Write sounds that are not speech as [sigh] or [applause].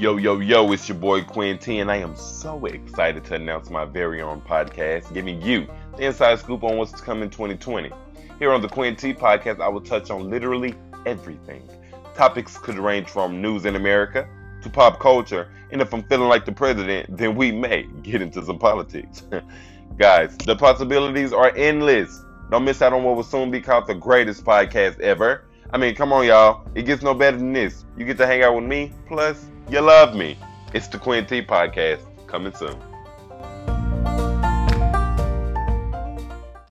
Yo, yo, yo, it's your boy Quinn T, and I am so excited to announce my very own podcast, giving you the inside scoop on what's to come in 2020. Here on the Quinn T podcast, I will touch on literally everything. Topics could range from news in America to pop culture, and if I'm feeling like the president, then we may get into some politics. [laughs] Guys, the possibilities are endless. Don't miss out on what will soon be called the greatest podcast ever. I mean, come on, y'all. It gets no better than this. You get to hang out with me, plus, you love me. It's the Quinn T Podcast, coming soon.